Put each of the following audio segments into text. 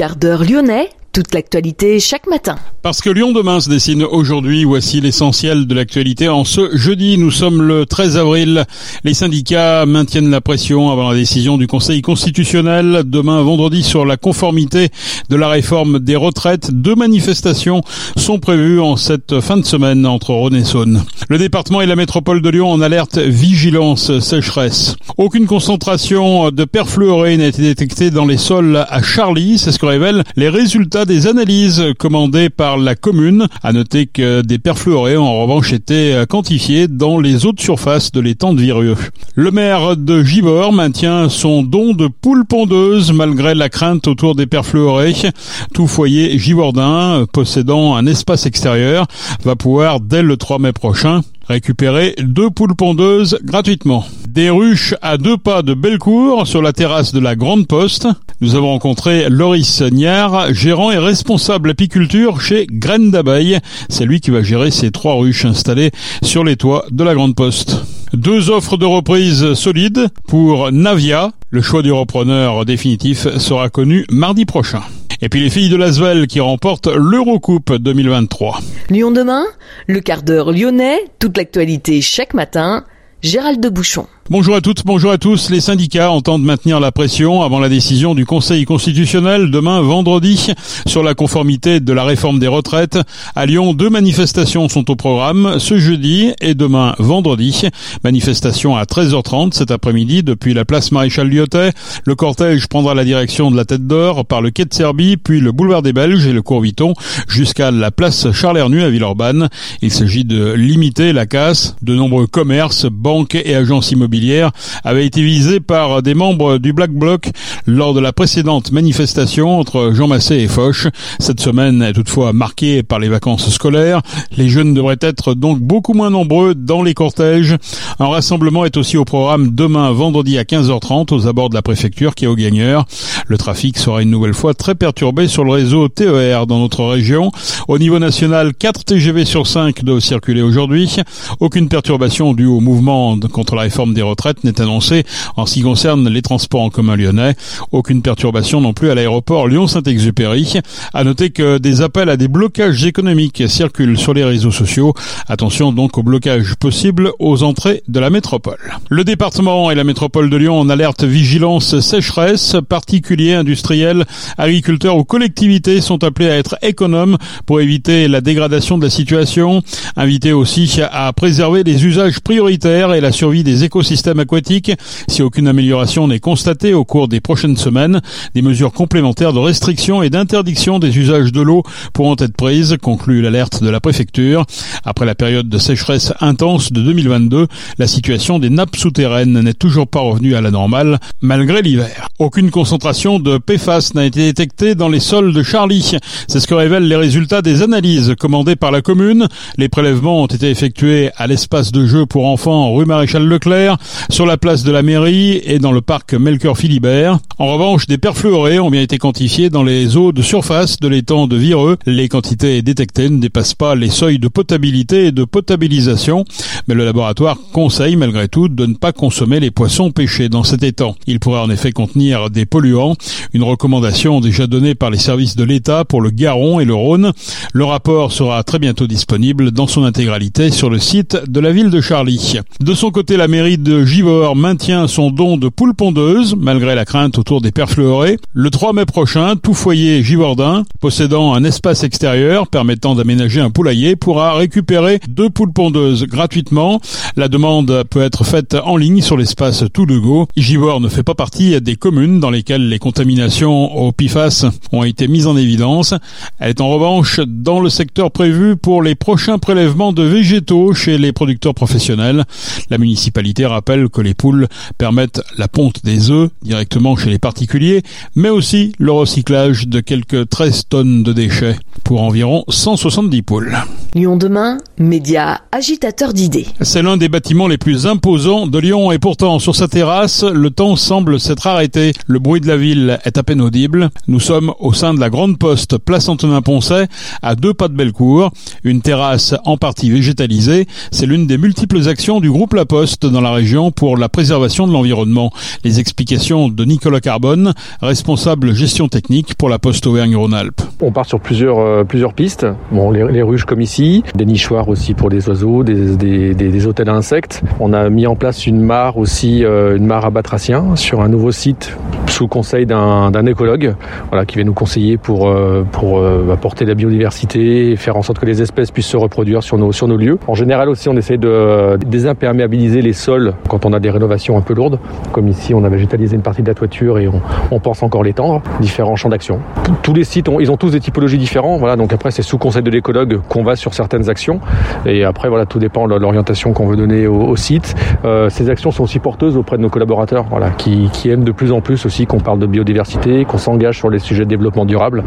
Quart d'heure lyonnais toute l'actualité chaque matin. Parce que Lyon demain se dessine aujourd'hui, voici l'essentiel de l'actualité. En ce jeudi, nous sommes le 13 avril. Les syndicats maintiennent la pression avant la décision du Conseil constitutionnel demain vendredi sur la conformité de la réforme des retraites. Deux manifestations sont prévues en cette fin de semaine entre Rhône et. Le département et la métropole de Lyon en alerte vigilance sécheresse. Aucune concentration de perfluoré n'a été détectée dans les sols à Charlie, c'est ce que révèlent les résultats des analyses commandées par la commune. À noter que des perfluorés ont en revanche été quantifiés dans les eaux de surface de l'étang de Virieux. Le maire de Givor maintient son don de poules pondeuses malgré la crainte autour des perfluorés. Tout foyer givordin possédant un espace extérieur va pouvoir dès le 3 mai prochain récupérer deux poules pondeuses gratuitement. Des ruches à deux pas de Bellecour sur la terrasse de la Grande Poste. Nous avons rencontré Loris Niard, gérant et responsable apiculture chez Graines d'abeilles. C'est lui qui va gérer ces trois ruches installées sur les toits de la Grande Poste. Deux offres de reprise solides pour Navia. Le choix du repreneur définitif sera connu mardi prochain. Et puis les filles de Lasvel qui remportent l'Eurocoupe 2023. Lyon demain, le quart d'heure lyonnais, toute l'actualité chaque matin. Gérald de Bouchon. Bonjour à toutes, bonjour à tous. Les syndicats entendent maintenir la pression avant la décision du Conseil constitutionnel demain vendredi sur la conformité de la réforme des retraites. À Lyon, deux manifestations sont au programme ce jeudi et demain vendredi. Manifestation à 13h30 cet après-midi depuis la place Maréchal Lyotet. Le cortège prendra la direction de la Tête d'Or par le quai de Serbie, puis le boulevard des Belges et le cours Viton jusqu'à la place Charles Hernu à Villeurbanne. Il s'agit de limiter la casse. De nombreux commerces, banques et agences immobilières avait été visé par des membres du Black Bloc lors de la précédente manifestation entre Jean Massé et Foch. Cette semaine est toutefois marquée par les vacances scolaires. Les jeunes devraient être donc beaucoup moins nombreux dans les cortèges. Un rassemblement est aussi au programme demain vendredi à 15h30 aux abords de la préfecture qui est au gagneur. Le trafic sera une nouvelle fois très perturbé sur le réseau TER dans notre région. Au niveau national, 4 TGV sur 5 doivent circuler aujourd'hui. Aucune perturbation due au mouvement contre la réforme des retraite n'est annoncée en ce qui concerne les transports en commun lyonnais. Aucune perturbation non plus à l'aéroport Lyon-Saint-Exupéry. À noter que des appels à des blocages économiques circulent sur les réseaux sociaux. Attention donc aux blocages possibles aux entrées de la métropole. Le département et la métropole de Lyon en alerte vigilance sécheresse. Particuliers, industriels, agriculteurs ou collectivités sont appelés à être économes pour éviter la dégradation de la situation. Invités aussi à préserver les usages prioritaires et la survie des écosystèmes système aquatique. Si aucune amélioration n'est constatée au cours des prochaines semaines, des mesures complémentaires de restriction et d'interdiction des usages de l'eau pourront être prises, conclut l'alerte de la préfecture. Après la période de sécheresse intense de 2022, la situation des nappes souterraines n'est toujours pas revenue à la normale, malgré l'hiver. Aucune concentration de PFAS n'a été détectée dans les sols de Charlie. C'est ce que révèlent les résultats des analyses commandées par la commune. Les prélèvements ont été effectués à l'espace de jeu pour enfants rue Maréchal Leclerc, sur la place de la mairie et dans le parc Melchior Philibert. En revanche, des perfluorés ont bien été quantifiés dans les eaux de surface de l'étang de Vireux. Les quantités détectées ne dépassent pas les seuils de potabilité et de potabilisation, mais le laboratoire conseille malgré tout de ne pas consommer les poissons pêchés dans cet étang. Il pourrait en effet contenir des polluants, une recommandation déjà donnée par les services de l'État pour le Garon et le Rhône. Le rapport sera très bientôt disponible dans son intégralité sur le site de la ville de Charlie. De son côté, la mairie de Givor maintient son don de poules pondeuses, malgré la crainte autour des perfluorés. Le 3 mai prochain, tout foyer givordin, possédant un espace extérieur permettant d'aménager un poulailler, pourra récupérer deux poules pondeuses gratuitement. La demande peut être faite en ligne sur l'espace Tout de Go. Givor ne fait pas partie des communes dans lesquelles les contaminations au PIFAS ont été mises en évidence. Elle est en revanche dans le secteur prévu pour les prochains prélèvements de végétaux chez les producteurs professionnels. La municipalité rappelle que les poules permettent la ponte des œufs directement chez les particuliers, mais aussi le recyclage de quelques 13 tonnes de déchets pour environ 170 poules. Lyon demain, média agitateur d'idées. C'est l'un des bâtiments les plus imposants de Lyon et pourtant sur sa terrasse, le temps semble s'être arrêté. Le bruit de la ville est à peine audible. Nous sommes au sein de la Grande Poste, place Antonin-Poncet, à deux pas de Bellecour. Une terrasse en partie végétalisée, c'est l'une des multiples actions du groupe groupe La Poste dans la région pour la préservation de l'environnement. Les explications de Nicolas Carbone, responsable gestion technique pour La Poste Auvergne-Rhône-Alpes. On part sur plusieurs, euh, plusieurs pistes. Bon, les, ruches comme ici, des nichoirs aussi pour des oiseaux, des, des, hôtels à insectes. On a mis en place une mare aussi, euh, une mare à batracien sur un nouveau site sous conseil d'un écologue voilà, qui vient nous conseiller pour, euh, pour apporter la biodiversité et faire en sorte que les espèces puissent se reproduire sur nos, sur nos lieux. En général aussi, on essaie de désimperméabiliser les sols quand on a des rénovations un peu lourdes. Comme ici, on a végétalisé une partie de la toiture et on, pense encore l'étendre. Différents champs d'action. Tous les sites, ont, ils ont tous des typologies différentes. Voilà, donc après, c'est sous conseil de l'écologue qu'on va sur certaines actions. Et après, voilà, tout dépend de l'orientation qu'on veut donner au, site. Euh, ces actions sont aussi porteuses auprès de nos collaborateurs, voilà, qui, aiment de plus en plus aussi qu'on parle de biodiversité, qu'on s'engage sur les sujets de développement durable,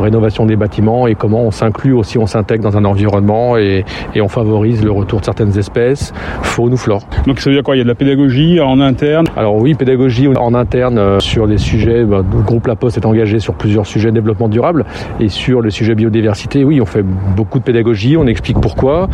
rénovation des bâtiments et comment on s'inclut aussi, on s'intègre dans un environnement et, et, on favorise le retour de certaines espèces, faune ou flore. Donc ça veut dire quoi? Il y a de la pédagogie en interne Alors oui, pédagogie en interne euh, sur les sujets. Bah, le groupe La Poste est engagé sur plusieurs sujets de développement durable et sur le sujet biodiversité. Oui, on fait beaucoup de pédagogie, on explique pourquoi.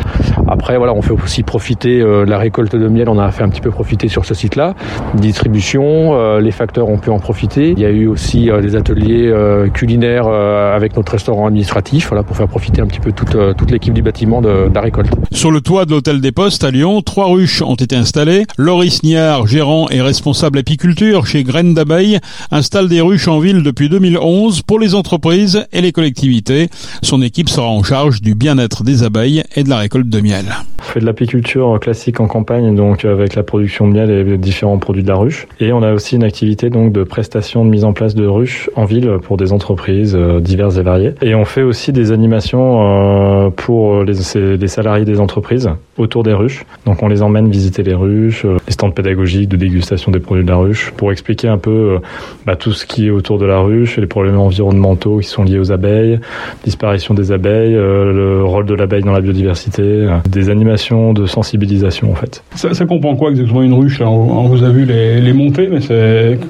Après, voilà, on fait aussi profiter euh, la récolte de miel. On a fait un petit peu profiter sur ce site-là. Distribution, euh, les facteurs ont pu en profiter. Il y a eu aussi euh, des ateliers euh, culinaires euh, avec notre restaurant administratif, voilà, pour faire profiter un petit peu toute, toute l'équipe du bâtiment de, de, la récolte. Sur le toit de l'hôtel des Postes à Lyon, trois ruches ont été installées. Loris Niard, gérant et responsable apiculture chez Graines d'abeilles, installe des ruches en ville depuis 2011 pour les entreprises et les collectivités. Son équipe sera en charge du bien-être des abeilles et de la récolte de miel. On fait de l'apiculture classique en campagne, donc avec la production de miel et différents produits de la ruche. Et on a aussi une activité donc de prestation de mise en place de ruches en ville pour des entreprises euh, diverses et variées. Et on fait aussi des animations euh, pour les, les salariés des entreprises autour des ruches. Donc on les emmène visiter les ruches, euh, les stands pédagogiques de dégustation des produits de la ruche, pour expliquer un peu bah, tout ce qui est autour de la ruche, les problèmes environnementaux qui sont liés aux abeilles, disparition des abeilles, le rôle de l'abeille dans la biodiversité, des animations de sensibilisation en fait. Ça, ça comprend quoi exactement une ruche? On vous a vu les, les montées, mais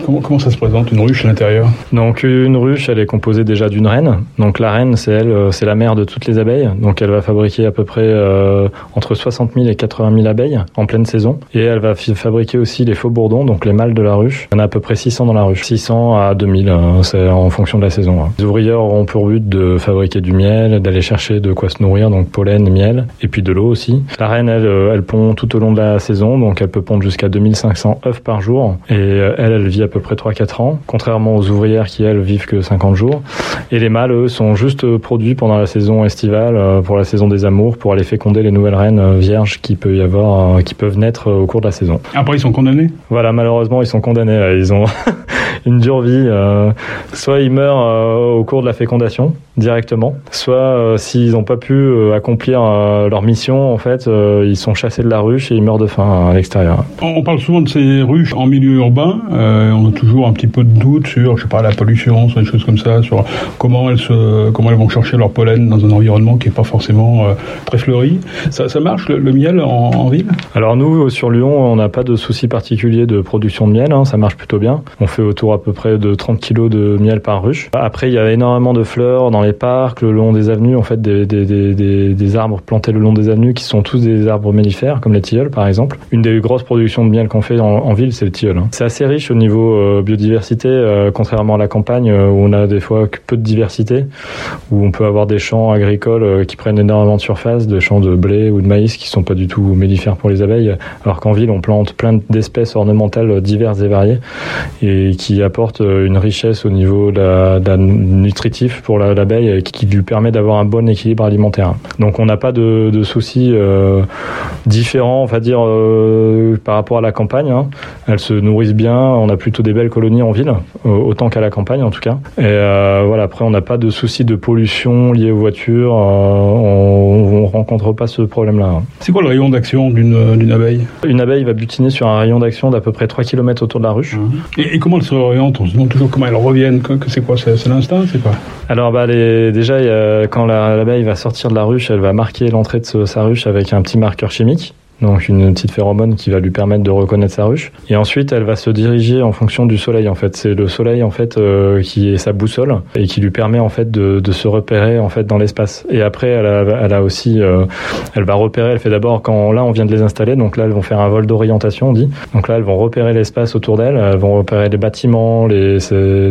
comment, comment ça se présente une ruche à l'intérieur? Donc une ruche, elle est composée déjà d'une reine. Donc la reine, c'est elle, c'est la mère de toutes les abeilles. Donc elle va fabriquer à peu près euh, entre 60 000 et 80 000 abeilles en pleine saison. Et elle va fabriquer aussi les faux bourdons, donc les mâles de la ruche. Il y en a à peu près 600 dans la ruche. 600 à 2000, hein, c'est en fonction de la saison. Hein. Les ouvrières auront pour but de fabriquer du miel, d'aller chercher de quoi se nourrir, donc pollen, miel, et puis de l'eau aussi. La reine, elle, elle pond tout au long de la saison, donc elle peut pondre jusqu'à 2500 œufs par jour. Et elle, elle vit à peu près 3-4 ans, contrairement aux ouvrières qui, elles, vivent que 50 jours. Et les mâles, eux, sont juste produits pendant la saison estivale, pour la saison des amours, pour aller féconder les nouvelles reines vierges qui peut y avoir, qui peuvent naître au cours de la saison. Après, ils sont condamnés? Voilà, malheureusement, ils sont condamnés. Là. Ils ont une dure vie. Euh, soit ils meurent euh, au cours de la fécondation directement, soit euh, s'ils n'ont pas pu accomplir leur mission, en fait, ils sont chassés de la ruche et ils meurent de faim à l'extérieur. On parle souvent de ces ruches en milieu urbain. on a toujours un petit peu de doute sur, je sais pas, la pollution, sur des choses comme ça, sur comment elles se, comment elles vont chercher leur pollen dans un environnement qui est pas forcément très fleuri. Ça, ça marche le, le miel en, en, ville? Alors nous, sur Lyon, on n'a pas de souci particulier de production de miel. Hein, ça marche plutôt bien. On fait autour à peu près de 30 kilos de miel par ruche. Après, il y a énormément de fleurs dans les parcs, le long des avenues, en fait, des, arbres plantés le long des avenues qui sont tous des arbres mellifères, comme les tilleuls par exemple. Une des grosses productions de miel qu'on fait en, ville, c'est le tilleul. Hein. C'est assez riche au niveau euh, biodiversité, euh, contrairement à la campagne euh, où on a des fois peu de diversité, où on peut avoir des champs agricoles qui prennent énormément de surface, des champs de blé ou de maïs qui sont pas du tout mellifères pour les abeilles, alors qu'en ville, on plante plein d'espèces ornementales diverses et variées et qui apporte une richesse au niveau de la, de la nutritif pour l'abeille la, qui, qui, lui permet d'avoir un bon équilibre alimentaire. Donc on n'a pas de, de soucis euh, différents, on va dire, euh, par rapport à la campagne. Hein. Elles se nourrissent bien, on a plutôt des belles colonies en ville, autant qu'à la campagne en tout cas. Et euh, voilà, après on n'a pas de soucis de pollution liés aux voitures, on, on rencontre pas ce problème-là. Hein. C'est quoi le rayon d'action d'une abeille? Une abeille va butiner sur un rayon d'action d'à peu près 3 km autour de la ruche. Mmh. Et, et, comment elle se réoriente On se demande toujours comment elles reviennent. Que, que c'est quoi C'est l'instinct C'est quoi Alors bah, les, déjà, a, quand l'abeille va sortir de la ruche, elle va marquer l'entrée de sa ruche avec un petit marqueur chimique. Donc une petite phéromone qui va lui permettre de reconnaître sa ruche. Et ensuite, elle va se diriger en fonction du soleil. En fait, c'est le soleil en fait euh, qui est sa boussole et qui lui permet en fait de, de se repérer en fait dans l'espace. Et après, elle a, elle a aussi, euh, elle va repérer. Elle fait d'abord quand là on vient de les installer, donc là elles vont faire un vol d'orientation, on dit. Donc là elles vont repérer l'espace autour d'elles. Elles vont repérer des bâtiments, les,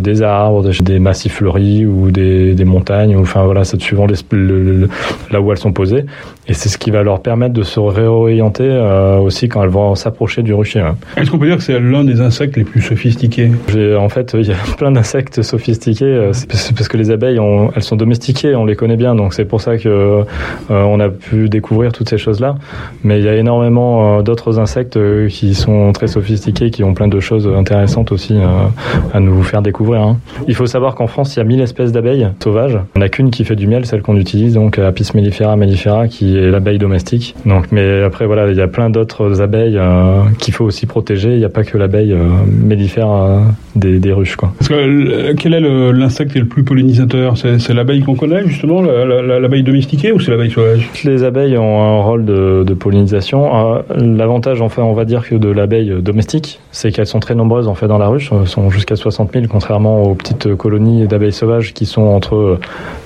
des arbres, des, massifs fleuris ou des, des montagnes. Enfin voilà, c'est suivant les, le, là où elles sont posées. Et c'est ce qui va leur permettre de se réorienter euh, aussi quand elles vont s'approcher du rucher. Est-ce qu'on peut dire que c'est l'un des insectes les plus sophistiqués? En fait, il y a plein d'insectes sophistiqués. Euh, c'est parce que les abeilles, elles sont domestiquées, on les connaît bien, donc c'est pour ça que euh, on a pu découvrir toutes ces choses-là. Mais il y a énormément d'autres insectes qui sont très sophistiqués, qui ont plein de choses intéressantes aussi à nous faire découvrir. Hein. Il faut savoir qu'en France, il y a 1000 espèces d'abeilles sauvages. On n'a qu'une qui fait du miel, celle qu'on utilise, donc Apis mellifera mellifera, qui l'abeille domestique. Donc, mais après, voilà, il y a plein d'autres abeilles euh, qu'il faut aussi protéger. Il n'y a pas que l'abeille euh, mellifère euh, des, des, ruches, quoi. Parce que, quel est l'insecte qui est le plus pollinisateur? C'est l'abeille qu'on connaît, justement, l'abeille domestiquée, ou c'est l'abeille sauvage? Les abeilles ont un rôle de, de pollinisation. L'avantage, enfin, on va dire que de l'abeille domestique, c'est qu'elles sont très nombreuses, en fait, dans la ruche. Elles sont jusqu'à 60 000, contrairement aux petites colonies d'abeilles sauvages qui sont entre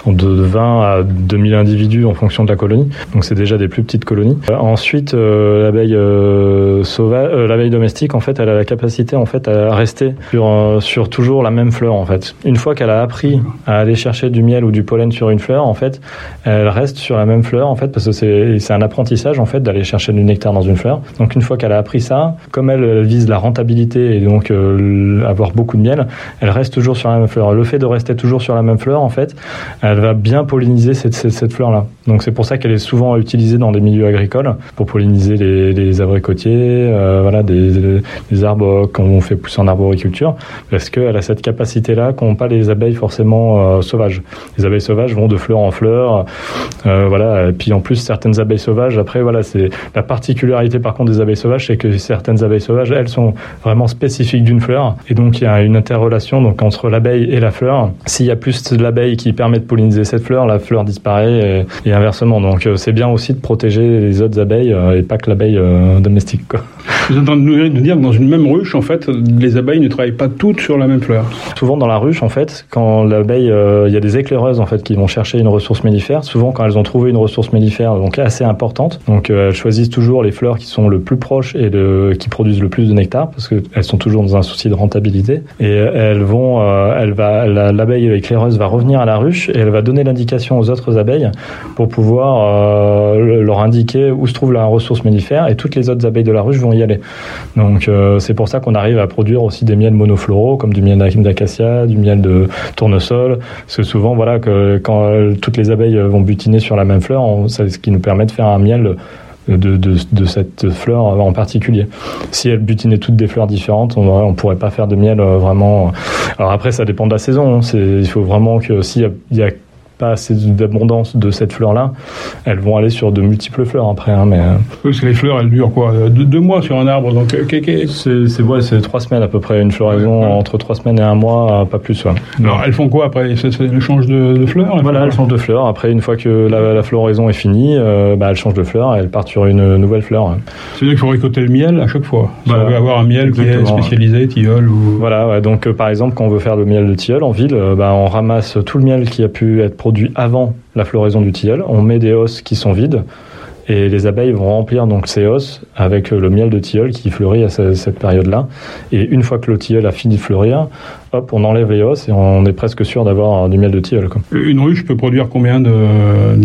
de 20 à 2000 individus en fonction de la colonie. Donc c'est déjà des plus petites colonies. Euh, ensuite, euh, l'abeille euh, sauvage, l'abeille domestique, en fait, elle a la capacité en fait à rester sur sur toujours la même fleur en fait. Une fois qu'elle a appris à aller chercher du miel ou du pollen sur une fleur, en fait, elle reste sur la même fleur en fait parce que c'est un apprentissage en fait d'aller chercher du nectar dans une fleur. Donc une fois qu'elle a appris ça, comme elle vise la rentabilité et donc avoir beaucoup de miel, elle reste toujours sur la même fleur. Le fait de rester toujours sur la même fleur, en fait, elle va bien polliniser cette, cette, cette fleur-là. Donc c'est pour ça qu'elle est souvent utilisée dans des milieux agricoles pour polliniser les, les abricotiers, euh, voilà, des, des arbres qu'on fait pousser en arboriculture, parce qu'elle a cette capacité-là qu'ont pas les abeilles forcément euh, sauvages. Les abeilles sauvages vont de fleur en fleur, euh, voilà. Et puis en plus certaines abeilles sauvages, après voilà, c'est la particularité par contre des abeilles sauvages, c'est que certaines abeilles sauvages, elles sont vraiment spécifiques d'une fleur, et donc il y a une interrelation donc entre l'abeille et la fleur. S'il y a plus l'abeille qui permet de polliniser cette fleur, la fleur disparaît et, et inversement. Donc c'est bien aussi de protéger les autres abeilles euh, et pas que l'abeille euh, domestique. Quoi. Vous êtes en train de nous dire que dans une même ruche, en fait, les abeilles ne travaillent pas toutes sur la même fleur. Souvent dans la ruche, en fait, quand l'abeille, euh, il y a des éclaireuses en fait qui vont chercher une ressource mellifère. Souvent, quand elles ont trouvé une ressource mellifère donc assez importante, donc elles choisissent toujours les fleurs qui sont le plus proches et qui produisent le plus de nectar parce qu'elles sont toujours dans un souci de rentabilité. Et elles vont, elle va, l'abeille éclaireuse va revenir à la ruche et elle va donner l'indication aux autres abeilles pour pouvoir leur indiquer où se trouve la ressource mellifère et toutes les autres abeilles de la ruche vont y aller. Donc euh, c'est pour ça qu'on arrive à produire aussi des miels monofloraux comme du miel d'acacia, du miel de tournesol, parce que souvent voilà que quand euh, toutes les abeilles vont butiner sur la même fleur, c'est ce qui nous permet de faire un miel de, cette fleur en particulier. Si elles butinaient toutes des fleurs différentes, on ne pourrait pas faire de miel euh, vraiment. Alors après, ça dépend de la saison. Hein. Il faut vraiment que s'il y a pas assez d'abondance de cette fleur-là, elles vont aller sur de multiples fleurs après. Hein, mais, euh. Parce que les fleurs, elles durent quoi deux, mois sur un arbre donc euh, C'est ouais, trois semaines à peu près, une floraison entre trois semaines et un mois, pas plus. Alors elles font quoi après Elles changent de, de fleurs Voilà, elles changent de fleurs. Après, une fois que la, floraison est finie, euh, bah, elles changent de fleurs et elles partent sur une nouvelle fleur. C'est-à-dire qu'il faut récolter le miel à chaque fois. Voilà. On veut avoir un miel qui est spécialisé, tilleul ou... Voilà, donc par exemple, quand on veut faire le miel de tilleul en ville, bah, on ramasse tout le miel qui a pu être produit avant la floraison du tilleul. On met des hausses qui sont vides et les abeilles vont remplir donc ces hausses avec le miel de tilleul qui fleurit à cette période-là. Et une fois que le tilleul a fini de fleurir, hop, on enlève les hausses et on est presque sûr d'avoir du miel de tilleul. Une ruche peut produire combien de,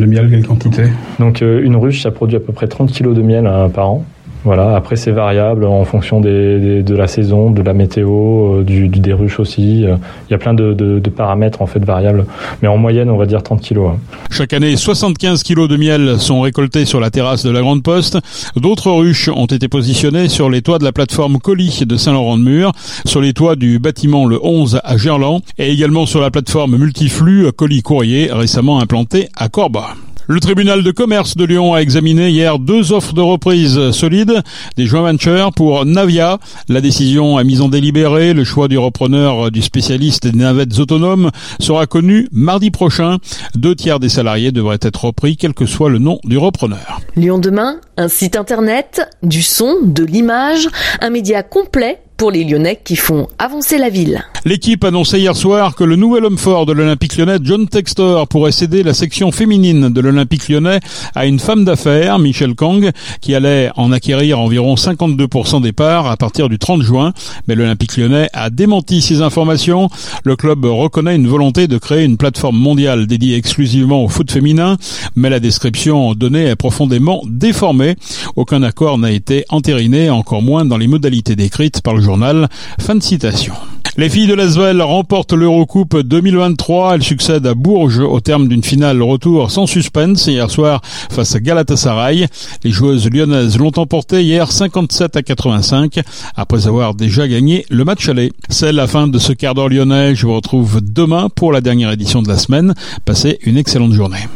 miel, quelle quantité? Donc euh, une ruche, ça produit à peu près 30 kg de miel euh, par an. Voilà. Après, c'est variable en fonction de la saison, de la météo, euh, du, du, des ruches aussi. Euh, il y a plein de, paramètres en fait variables. Mais en moyenne, on va dire 30 kilos. Hein. Chaque année, 75 kilos de miel sont récoltés sur la terrasse de la Grande Poste. D'autres ruches ont été positionnées sur les toits de la plateforme Colis de Saint-Laurent-de-Mur, sur les toits du bâtiment le 11 à Gerland et également sur la plateforme multiflux Colis Courrier récemment implantée à Corba. Le tribunal de commerce de Lyon a examiné hier deux offres de reprise solides des joint ventures pour Navia. La décision a mis en délibéré. Le choix du repreneur du spécialiste des navettes autonomes sera connu mardi prochain. Deux tiers des salariés devraient être repris, quel que soit le nom du repreneur. Lyon demain, un site internet, du son, de l'image, un média complet pour les Lyonnais qui font avancer la ville. L'équipe annonçait hier soir que le nouvel homme fort de l'Olympique lyonnais, John Textor, pourrait céder la section féminine de l'Olympique lyonnais à une femme d'affaires, Michelle Kang, qui allait en acquérir environ 52% des parts à partir du 30 juin. Mais l'Olympique lyonnais a démenti ces informations. Le club reconnaît une volonté de créer une plateforme mondiale dédiée exclusivement au foot féminin, mais la description donnée est profondément déformée. Aucun accord n'a été entériné, encore moins dans les modalités décrites par le Fin de citation. Les filles de l'Asvel remportent l'Eurocoupe 2023. Elles succèdent à Bourges au terme d'une finale retour sans suspense hier soir face à Galatasaray. Les joueuses lyonnaises l'ont emporté hier 57 à 85 après avoir déjà gagné le match aller. C'est la fin de ce quart d'heure lyonnais. Je vous retrouve demain pour la dernière édition de la semaine. Passez une excellente journée.